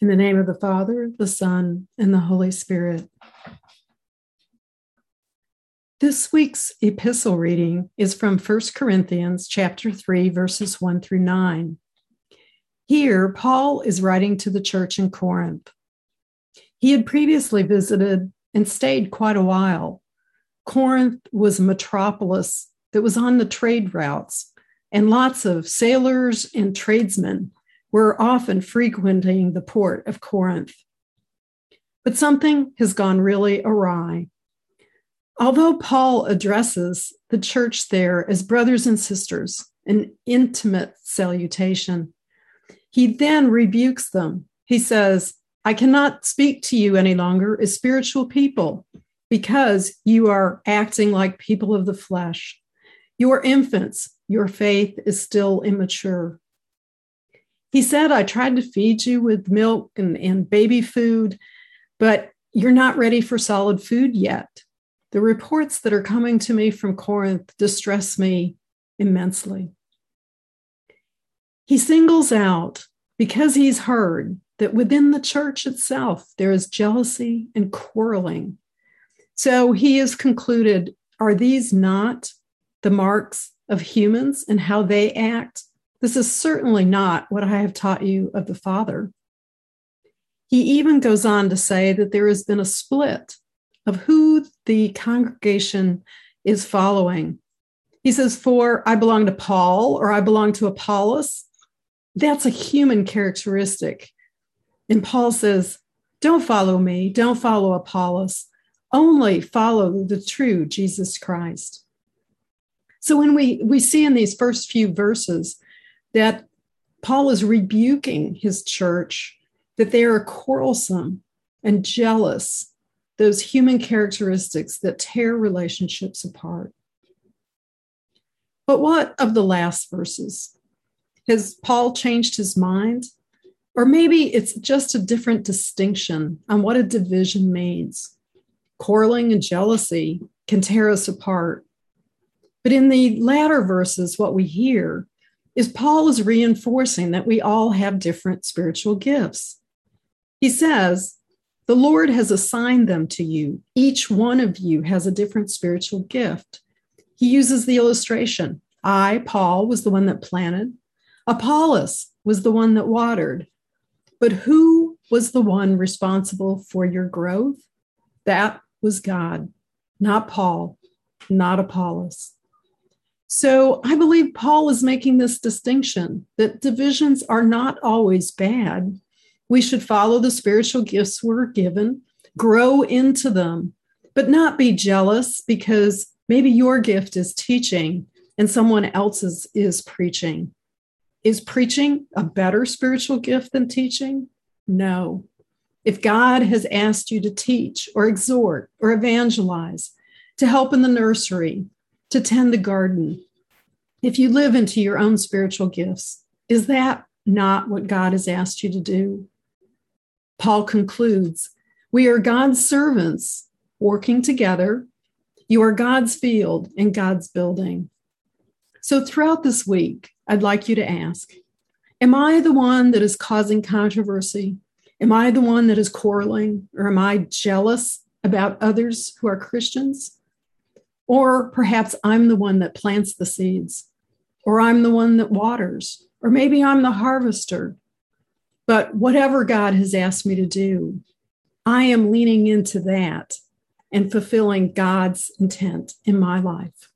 In the name of the Father, the Son, and the Holy Spirit. This week's epistle reading is from 1 Corinthians chapter 3 verses 1 through 9. Here Paul is writing to the church in Corinth. He had previously visited and stayed quite a while. Corinth was a metropolis that was on the trade routes, and lots of sailors and tradesmen were often frequenting the port of Corinth. But something has gone really awry. Although Paul addresses the church there as brothers and sisters, an intimate salutation, he then rebukes them. He says, I cannot speak to you any longer as spiritual people because you are acting like people of the flesh. You are infants, your faith is still immature. He said, I tried to feed you with milk and, and baby food, but you're not ready for solid food yet. The reports that are coming to me from Corinth distress me immensely. He singles out, because he's heard, that within the church itself there is jealousy and quarreling. So he has concluded are these not the marks of humans and how they act this is certainly not what I have taught you of the Father. He even goes on to say that there has been a split of who the congregation is following. He says, For I belong to Paul or I belong to Apollos. That's a human characteristic. And Paul says, Don't follow me, don't follow Apollos, only follow the true Jesus Christ. So when we, we see in these first few verses that Paul is rebuking his church that they are quarrelsome and jealous, those human characteristics that tear relationships apart. But what of the last verses? Has Paul changed his mind? Or maybe it's just a different distinction on what a division means. Quarreling and jealousy can tear us apart. But in the latter verses, what we hear is Paul is reinforcing that we all have different spiritual gifts. He says, The Lord has assigned them to you. Each one of you has a different spiritual gift. He uses the illustration I, Paul, was the one that planted, Apollos was the one that watered. But who was the one responsible for your growth? That was God, not Paul, not Apollos. So I believe Paul is making this distinction that divisions are not always bad. We should follow the spiritual gifts we're given, grow into them, but not be jealous because maybe your gift is teaching and someone else's is preaching. Is preaching a better spiritual gift than teaching? No. If God has asked you to teach or exhort or evangelize, to help in the nursery, to tend the garden. If you live into your own spiritual gifts, is that not what God has asked you to do? Paul concludes We are God's servants working together. You are God's field and God's building. So, throughout this week, I'd like you to ask Am I the one that is causing controversy? Am I the one that is quarreling? Or am I jealous about others who are Christians? Or perhaps I'm the one that plants the seeds, or I'm the one that waters, or maybe I'm the harvester. But whatever God has asked me to do, I am leaning into that and fulfilling God's intent in my life.